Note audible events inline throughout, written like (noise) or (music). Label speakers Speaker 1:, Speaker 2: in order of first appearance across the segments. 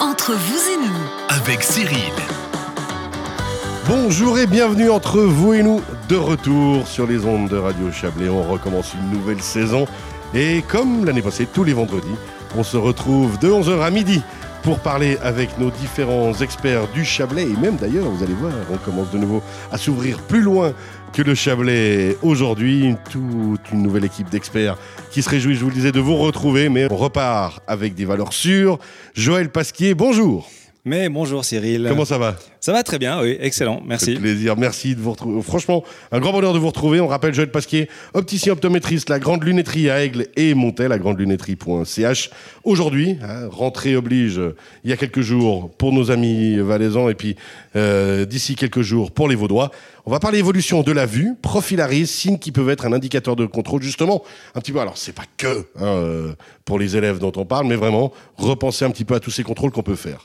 Speaker 1: Entre vous et nous,
Speaker 2: avec Cyril.
Speaker 3: Bonjour et bienvenue entre vous et nous, de retour sur les ondes de Radio Chablais. On recommence une nouvelle saison et comme l'année passée, tous les vendredis, on se retrouve de 11h à midi pour parler avec nos différents experts du Chablais et même d'ailleurs, vous allez voir, on commence de nouveau à s'ouvrir plus loin que le Chablais aujourd'hui. Toute une nouvelle équipe d'experts qui se réjouit, je vous le disais, de vous retrouver, mais on repart avec des valeurs sûres. Joël Pasquier, bonjour.
Speaker 4: Mais bonjour Cyril.
Speaker 3: Comment ça va
Speaker 4: Ça va très bien, oui, excellent, merci.
Speaker 3: plaisir, merci de vous retrouver. Franchement, un grand bonheur de vous retrouver. On rappelle Joël Pasquier, opticien optométriste, la grande lunetterie à Aigle et Montel, la grande lunetterie.ch. Aujourd'hui, hein, rentrée oblige, il y a quelques jours pour nos amis valaisans et puis euh, d'ici quelques jours pour les Vaudois. On va parler évolution de la vue, profilarise, signes qui peuvent être un indicateur de contrôle, justement. Un petit peu, alors c'est pas que hein, euh, pour les élèves dont on parle, mais vraiment repenser un petit peu à tous ces contrôles qu'on peut faire.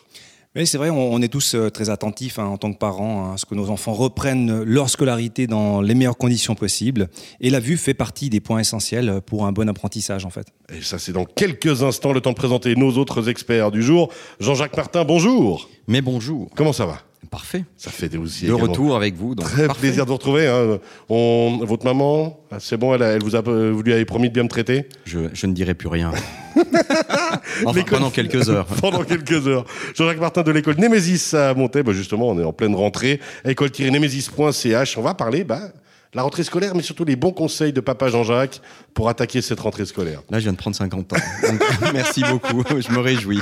Speaker 4: Oui, c'est vrai, on, est tous euh, très attentifs hein, en tant que parents hein, à ce que nos enfants reprennent leur scolarité dans les meilleures conditions possibles. Et la vue fait partie des points essentiels pour un bon apprentissage, en fait.
Speaker 3: Et ça, c'est dans quelques instants le temps de présenter nos autres experts du jour. Jean-Jacques Martin, bonjour.
Speaker 5: Mais bonjour.
Speaker 3: Comment ça va?
Speaker 5: Parfait.
Speaker 3: Ça fait aussi.
Speaker 5: De retour avec vous. Donc
Speaker 3: Très plaisir de vous retrouver. Hein. votre maman, c'est bon, elle, vous, a, vous lui avez promis de bien me traiter
Speaker 5: je, ne dirai plus rien. (laughs) pendant quelques heures. (laughs)
Speaker 3: pendant quelques heures. Jean-Jacques Martin de l'école Némésis à Montaix. Bah justement, on est en pleine rentrée. École-némésis.ch. On va parler bah, la rentrée scolaire, mais surtout les bons conseils de papa Jean-Jacques pour attaquer cette rentrée scolaire.
Speaker 5: Là, je viens de prendre 50 ans. (laughs) merci beaucoup, je me réjouis.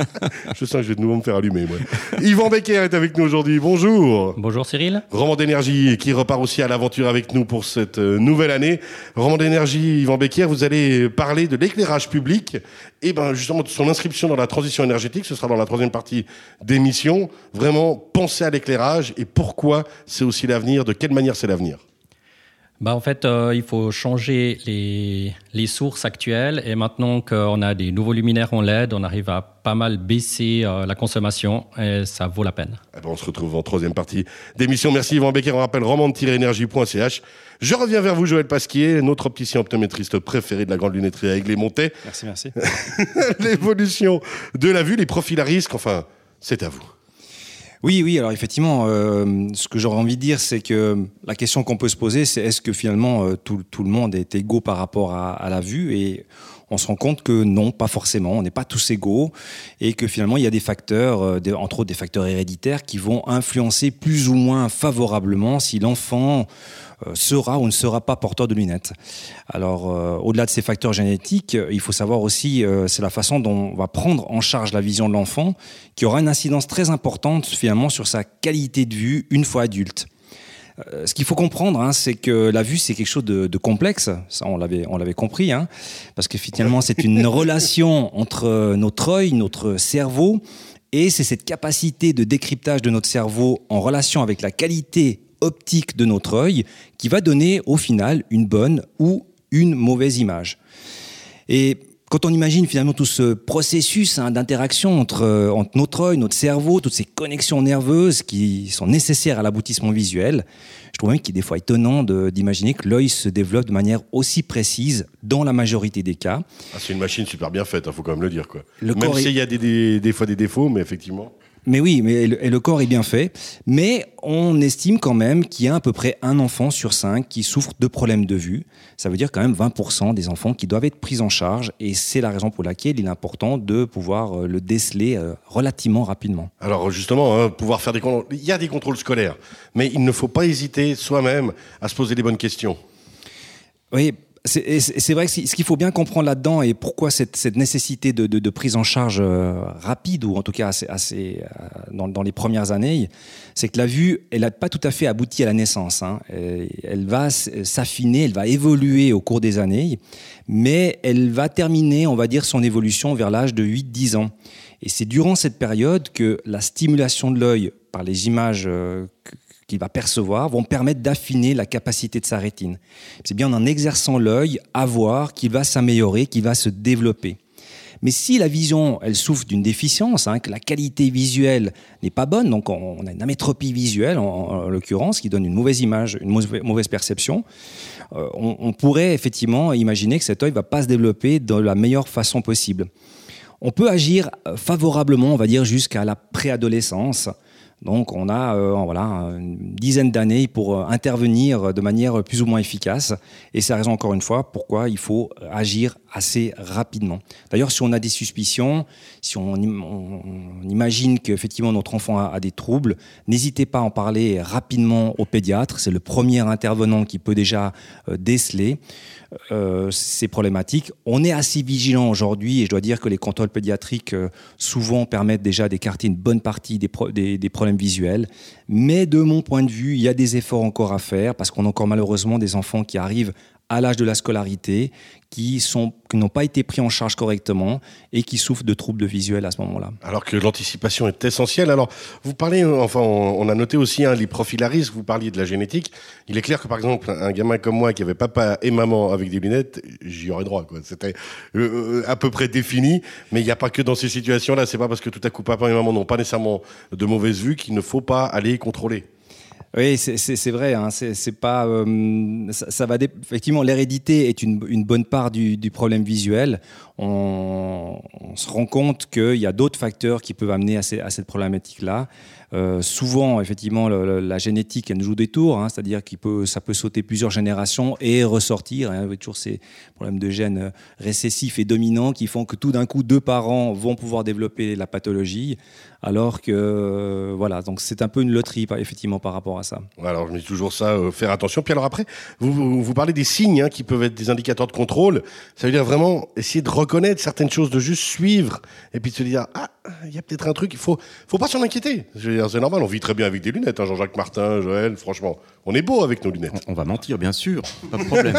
Speaker 5: (laughs)
Speaker 3: je sens que je vais de nouveau me faire allumer. Moi. Yvan Becker est avec nous aujourd'hui. Bonjour.
Speaker 6: Bonjour Cyril.
Speaker 3: Roman d'énergie qui repart aussi à l'aventure avec nous pour cette euh, nouvelle année. Roman d'énergie, Yvan Becker, vous allez parler de l'éclairage public et ben justement de son inscription dans la transition énergétique. Ce sera dans la troisième partie d'émission. Vraiment penser à l'éclairage et pourquoi c'est aussi l'avenir, de quelle manière c'est l'avenir
Speaker 6: bah en fait, euh, il faut changer les, les, sources actuelles et maintenant qu'on a des nouveaux luminaires en LED, on arrive à pas mal baisser euh, la consommation et ça vaut la peine.
Speaker 3: Eh ben, on se retrouve en troisième partie d'émission. Merci Yvan Becker. On rappelle romande-énergie.ch. Je reviens vers vous, Joël Pasquier, notre opticien optométriste préféré de la grande lunetterie avec les montées.
Speaker 4: Merci, merci. (laughs)
Speaker 3: L'évolution de la vue, les profils à risque, enfin, c'est à vous.
Speaker 4: Oui, oui, alors effectivement, euh, ce que j'aurais envie de dire, c'est que la question qu'on peut se poser, c'est est-ce que finalement euh, tout, le monde est égaux par rapport à, à, la vue? Et on se rend compte que non, pas forcément, on n'est pas tous égaux, et que finalement il y a des facteurs, euh, entre autres des facteurs héréditaires, qui vont influencer plus ou moins favorablement si l'enfant euh, sera ou ne sera pas porteur de lunettes. Alors, euh, au-delà de ces facteurs génétiques, il faut savoir aussi, c'est la façon dont on va prendre en charge la vision de l'enfant qui aura une incidence très importante finalement sur sa qualité de vue une fois adulte. Ce qu'il faut comprendre, hein, c'est que la vue, c'est quelque chose de, complexe. Ça, on l'avait, on l'avait compris, hein, parce que finalement, c'est une (laughs) relation entre notre œil, notre cerveau, et c'est cette capacité de décryptage de notre cerveau en relation avec la qualité optique de notre œil qui va donner au final une bonne ou une mauvaise image. Et quand on imagine finalement tout ce processus hein, d'interaction entre, euh, entre, notre œil, notre cerveau, toutes ces connexions nerveuses qui sont nécessaires à l'aboutissement visuel, je trouve même qu'il est des fois étonnant d'imaginer que l'œil se développe de manière aussi précise dans la majorité des cas.
Speaker 3: Ah, c'est une machine super bien faite, il hein, faut quand même le dire. Quoi. même s'il y a des, des fois des défauts, mais effectivement.
Speaker 4: Mais oui, mais et le, corps est bien fait. Mais on estime quand même qu'il y a à peu près un enfant sur cinq qui souffre de problèmes de vue. Ça veut dire quand même 20% des enfants qui doivent être pris en charge. Et c'est la raison pour laquelle il est important de pouvoir euh, le déceler euh, relativement rapidement.
Speaker 3: Alors justement, hein, pouvoir faire des contrôles. Il y a des contrôles scolaires, mais il ne faut pas hésiter soi-même à se poser les bonnes questions.
Speaker 4: Oui, c'est vrai que ce qu'il faut bien comprendre là-dedans et pourquoi cette, nécessité de, prise en charge euh, rapide ou en tout cas assez, euh, dans, les premières années, c'est que la vue, elle n'a pas tout à fait abouti à la naissance. Hein. Elle va s'affiner, elle va évoluer au cours des années, mais elle va terminer, on va dire, son évolution vers l'âge de 8-10 ans. Et c'est durant cette période que la stimulation de l'œil par les images euh, qu'il va percevoir vont permettre d'affiner la capacité de sa rétine. C'est bien en exerçant l'œil à voir qu'il va s'améliorer, qu'il va se développer. Mais si la vision, elle souffre d'une déficience, hein, que la qualité visuelle n'est pas bonne, donc on a une amétropie visuelle en, l'occurrence, qui donne une mauvaise image, une mauvaise perception, euh, on, pourrait effectivement imaginer que cet œil va pas se développer de la meilleure façon possible. On peut agir favorablement, on va dire, jusqu'à la préadolescence. Donc on a euh, voilà, une dizaine d'années pour euh, intervenir de manière plus ou moins efficace. Et c'est la raison, encore une fois, pourquoi il faut agir assez rapidement. D'ailleurs, si on a des suspicions, si on, imagine qu'effectivement notre enfant a, des troubles, n'hésitez pas à en parler rapidement au pédiatre. C'est le premier intervenant qui peut déjà euh, déceler. Euh, ces problématiques. On est assez vigilant aujourd'hui et je dois dire que les contrôles pédiatriques euh, souvent permettent déjà d'écarter une bonne partie des, des, problèmes visuels. Mais de mon point de vue, il y a des efforts encore à faire parce qu'on a encore malheureusement des enfants qui arrivent à l'âge de la scolarité, qui qui n'ont pas été pris en charge correctement et qui souffrent de troubles de visuel à ce moment-là.
Speaker 3: Alors que l'anticipation est essentielle. Alors, vous parlez, enfin, on, a noté aussi hein, les profils risque. Vous parliez de la génétique. Il est clair que, par exemple, un gamin comme moi qui avait papa et maman avec des lunettes, j'y aurais droit. C'était euh, à peu près défini. Mais il n'y a pas que dans ces situations-là. C'est pas parce que tout à coup papa et maman n'ont pas nécessairement de mauvaise vue qu'il ne faut pas aller contrôler.
Speaker 4: Oui, c'est vrai. Hein, c'est pas. Euh, ça, va effectivement, l'hérédité est une, une, bonne part du, du problème visuel. On, se rend compte qu'il y a d'autres facteurs qui peuvent amener à, cette problématique-là. Euh, souvent, effectivement, la génétique, elle nous joue des tours, hein, c'est-à-dire que ça peut sauter plusieurs générations et ressortir. Hein, toujours ces problèmes de gènes euh, récessifs et dominants qui font que tout d'un coup, deux parents vont pouvoir développer la pathologie, alors que, euh, voilà, donc c'est un peu une loterie, effectivement, par rapport à ça.
Speaker 3: Alors, je me dis toujours ça, faire attention. Puis alors après, vous, vous, parlez des signes hein, qui peuvent être des indicateurs de contrôle. Ça veut dire vraiment essayer de reconnaître certaines choses, de juste suivre, et puis de se dire, ah, il y a peut-être un truc, il faut, faut pas s'en inquiéter. C'est normal, on vit très bien avec des lunettes, hein, Jean-Jacques Martin, Joël, franchement. On est beau avec nos lunettes.
Speaker 5: On, va mentir, bien sûr, pas de problème.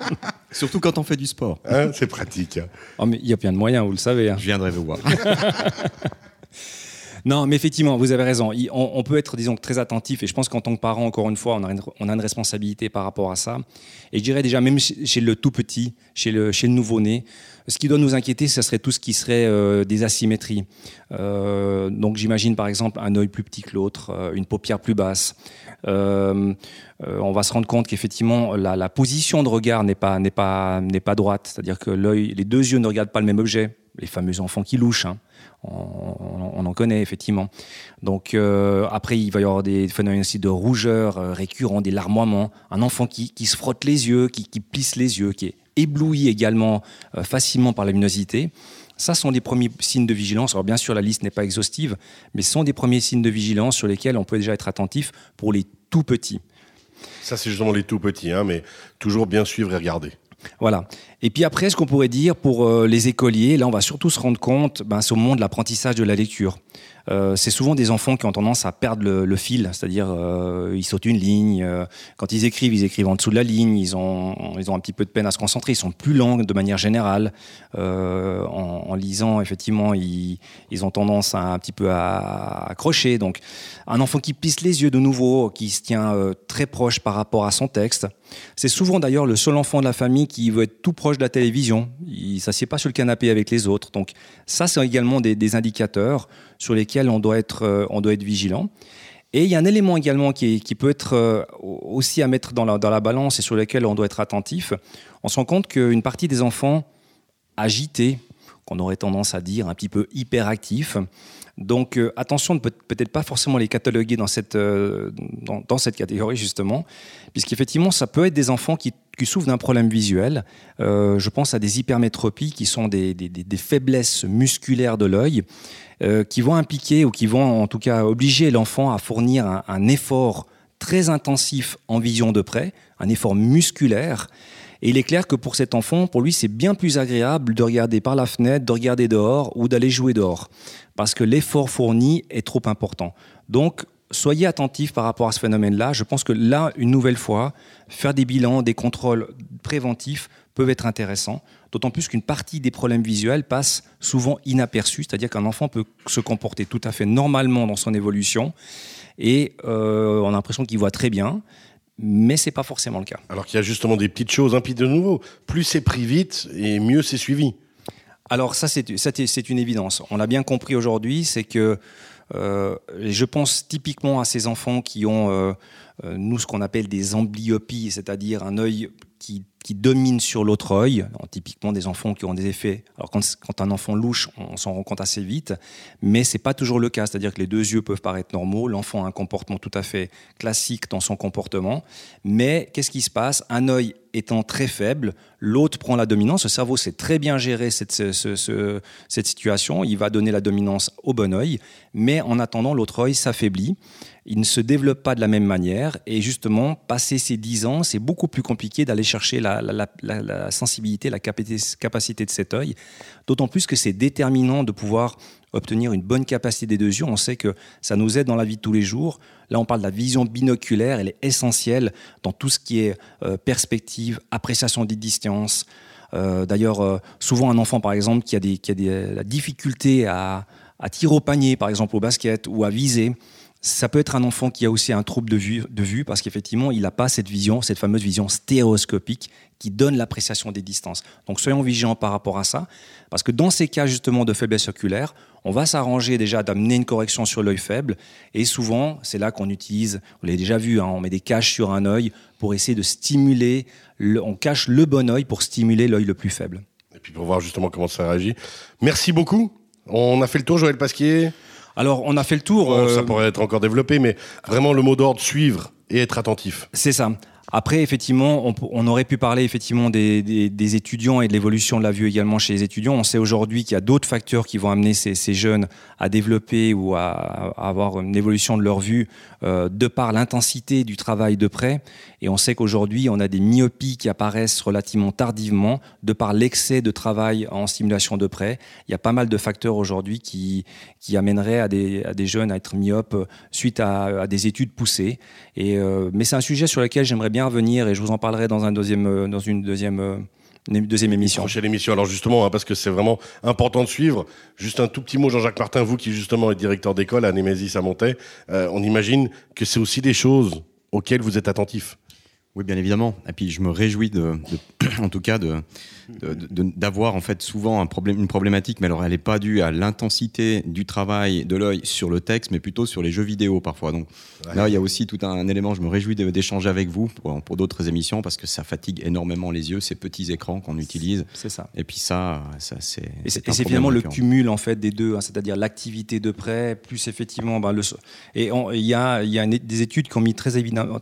Speaker 5: (laughs) Surtout quand on fait du sport.
Speaker 3: Hein, c'est pratique.
Speaker 4: Oh, mais il y a plein de moyens, vous le savez. Hein.
Speaker 5: Je viendrai vous voir. (laughs)
Speaker 4: Non, mais effectivement, vous avez raison. On, peut être, disons, très attentif. Et je pense qu'en tant que parent, encore une fois, on a, une, responsabilité par rapport à ça. Et je dirais déjà, même chez le tout petit, chez le, nouveau-né, ce qui doit nous inquiéter, ce serait tout ce qui serait euh, des asymétries. Euh, donc j'imagine par exemple un œil plus petit que l'autre, euh, une paupière plus basse. on va se rendre compte qu'effectivement la, position de regard n'est pas droite, c'est-à-dire que les deux yeux ne regardent pas le même objet. Les fameux enfants qui louchent. Hein on, en connaît effectivement. Donc euh, après, il va y avoir des phénomènes aussi de rougeur euh, récurrents, des larmoiements, un enfant qui, se frotte les yeux, qui, plisse les yeux, qui est ébloui également euh, facilement par la luminosité. Ça sont des premiers signes de vigilance. Alors bien sûr, la liste n'est pas exhaustive, mais ce sont des premiers signes de vigilance sur lesquels on peut déjà être attentif pour les tout petits.
Speaker 3: Ça, c'est justement les tout petits, hein, mais toujours bien suivre et regarder.
Speaker 4: Voilà. Et puis après, ce qu'on pourrait dire pour euh, les écoliers, là, on va surtout se rendre compte, ben, c'est au moment de l'apprentissage de la lecture. Euh, c'est souvent des enfants qui ont tendance à perdre le, fil, c'est-à-dire euh, ils sautent une ligne. Quand ils écrivent, ils écrivent en dessous de la ligne. Ils ont, ils ont un petit peu de peine à se concentrer. Ils sont plus lents de manière générale. En, lisant, effectivement, ils, ont tendance à un petit peu à, accrocher. Donc, un enfant qui plisse les yeux de nouveau, qui se tient très proche par rapport à son texte. C'est souvent d'ailleurs le seul enfant de la famille veut être tout proche de la télévision. Il s'assied pas sur le canapé avec les autres. Donc, ça, c'est également des, indicateurs sur lesquels on doit être, euh, on doit être vigilant. Et il y a un élément également qui, qui peut être euh, aussi à mettre dans la, dans la, balance et sur lequel on doit être attentif. On se rend compte qu'une partie des enfants agités, qu'on aurait tendance à dire un petit peu hyperactifs, donc euh, attention de peut-être pas forcément les cataloguer dans cette, dans, dans, cette catégorie justement, puisqu'effectivement ça peut être des enfants qui qui souffrent d'un problème visuel. Euh, je pense à des hypermétropies qui sont des, faiblesses musculaires de l'œil euh, qui vont impliquer ou qui vont en tout cas obliger l'enfant à fournir un, effort très intensif en vision de près, un effort musculaire. Et il est clair que pour cet enfant, pour lui, c'est bien plus agréable de regarder par la fenêtre, de regarder dehors ou d'aller jouer dehors, parce que l'effort fourni est trop important. Donc, soyez attentifs par rapport à ce phénomène-là. Je pense que là, une nouvelle fois, faire des bilans, des contrôles préventifs peuvent être intéressants, d'autant plus qu'une partie des problèmes visuels passe souvent inaperçus, c'est-à-dire qu'un enfant peut se comporter tout à fait normalement dans son évolution, et euh, on a l'impression qu'il voit très bien, mais c'est pas forcément le cas.
Speaker 3: Alors qu'il y a justement des petites choses, un puis de nouveau, plus c'est pris vite et mieux c'est suivi.
Speaker 4: Alors ça, c'est une évidence. On l'a bien compris aujourd'hui, c'est que euh, je pense typiquement à ces enfants qui ont, euh, euh, nous, ce qu'on appelle des amblyopies, c'est-à-dire un œil qui, qui domine sur l'autre œil. typiquement des enfants qui ont des effets. Alors quand, quand un enfant louche, on s'en rend compte assez vite, mais c'est pas toujours le cas. C'est-à-dire que les deux yeux peuvent paraître normaux. L'enfant a un comportement tout à fait classique dans son comportement, mais qu'est-ce qui se passe? Un œil étant très faible, l'autre prend la dominance. Le cerveau sait très bien gérer cette, cette situation. Il va donner la dominance au bon œil, mais en attendant, l'autre œil s'affaiblit. Il ne se développe pas de la même manière. Et justement, passer ces 10 ans, c'est beaucoup plus compliqué d'aller chercher la, sensibilité, la capacité de cet œil. D'autant plus que c'est déterminant de pouvoir obtenir une bonne capacité des deux yeux. On sait que ça nous aide dans la vie de tous les jours. Là, on parle de la vision binoculaire. Elle est essentielle dans tout ce qui est euh, perspective, appréciation des distances. Euh, d'ailleurs, euh, souvent un enfant, par exemple, qui a, des, qui a des, la difficulté à, à tirer au panier, par exemple au basket, ou à viser, ça peut être un enfant qui a aussi un trouble de vue, de vue parce qu'effectivement, il n'a pas cette vision, cette fameuse vision stéréoscopique qui donne l'appréciation des distances. Donc soyons vigilants par rapport à ça, parce que dans ces cas justement de faiblesse oculaire, on va s'arranger déjà d'amener une correction sur l'œil faible, et souvent, c'est là qu'on utilise, on l'a déjà vu, hein, on met des caches sur un œil pour essayer de stimuler, on cache le bon œil pour stimuler l'œil le plus faible.
Speaker 3: Et puis pour voir justement comment ça réagit. Merci beaucoup. On a fait le tour, Joël Pasquier.
Speaker 4: Alors, on a fait le tour.
Speaker 3: Ça euh, pourrait être encore développé, mais vraiment le mot d'ordre suivre et être attentif.
Speaker 4: C'est ça. Après, effectivement, on, aurait pu parler effectivement des, étudiants et de l'évolution de la vue également chez les étudiants. On sait aujourd'hui qu'il y a d'autres facteurs qui vont amener ces, jeunes à développer ou à, avoir une évolution de leur vue euh, de par l'intensité du travail de près. Et on sait qu'aujourd'hui, on a des myopies qui apparaissent relativement tardivement de par l'excès de travail en stimulation de près. Il y a pas mal de facteurs aujourd'hui qui, amèneraient à des, jeunes à être myopes suite à, des études poussées. Euh, mais c'est un sujet sur lequel j'aimerais bien revenir et je vous en parlerai dans, un deuxième, euh, dans une deuxième euh, deuxième émission.
Speaker 3: Prochaine émission. Alors justement, hein, parce que c'est vraiment important de suivre. Juste un tout petit mot, Jean-Jacques Martin, vous qui justement êtes directeur d'école à Némésis à Montaix, on imagine que c'est aussi des choses auxquelles vous êtes attentif.
Speaker 5: Oui, bien évidemment. Et puis je me réjouis de, (clears throat) en tout cas, de, d'avoir en fait souvent un problème, une problématique, mais alors elle n'est pas due à l'intensité du travail de l'œil sur le texte, mais plutôt sur les jeux vidéo parfois. Donc là, il y a aussi tout un, élément. Je me réjouis d'échanger avec vous pour, pour d'autres émissions parce que ça fatigue énormément les yeux, ces petits écrans qu'on utilise.
Speaker 4: C'est ça.
Speaker 5: Et puis ça, ça c'est.
Speaker 4: Et c'est finalement le cumul en fait des deux, hein, c'est-à-dire l'activité de près plus effectivement bah, le. Et il y a, y a des études qui ont mis très,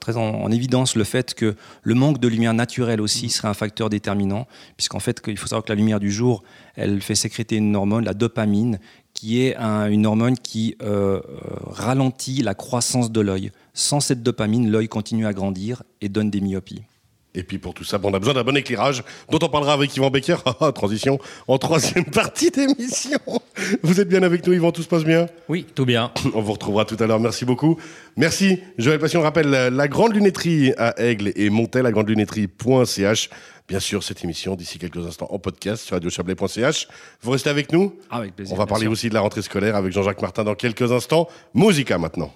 Speaker 4: très en, en évidence le fait que le manque de lumière naturelle aussi serait un facteur déterminant, puisqu'en fait, il faut savoir que la lumière du jour, elle fait sécréter une hormone, la dopamine, qui est une hormone qui euh, euh, ralentit la croissance de l'œil. Sans cette dopamine, l'œil continue à grandir et donne des myopies.
Speaker 3: Et puis pour tout ça, on a besoin d'un bon éclairage, dont on parlera avec Yvan Becker. (laughs) Ah, ah, transition en troisième (laughs) partie d'émission. Vous êtes bien avec nous, Yvan, tout se passe bien?
Speaker 6: Oui, tout bien. (clears throat)
Speaker 3: On vous retrouvera tout à l'heure. Merci beaucoup. Merci. Joël Passion rappelle la grande lunetterie à Aigle et Montel, la grande lunetterie.ch. Bien sûr, cette émission d'ici quelques instants en podcast sur radiochablais.ch. Vous restez avec nous?
Speaker 4: Avec plaisir.
Speaker 3: On va parler aussi de la rentrée scolaire avec Jean-Jacques Martin dans quelques instants. Musica maintenant.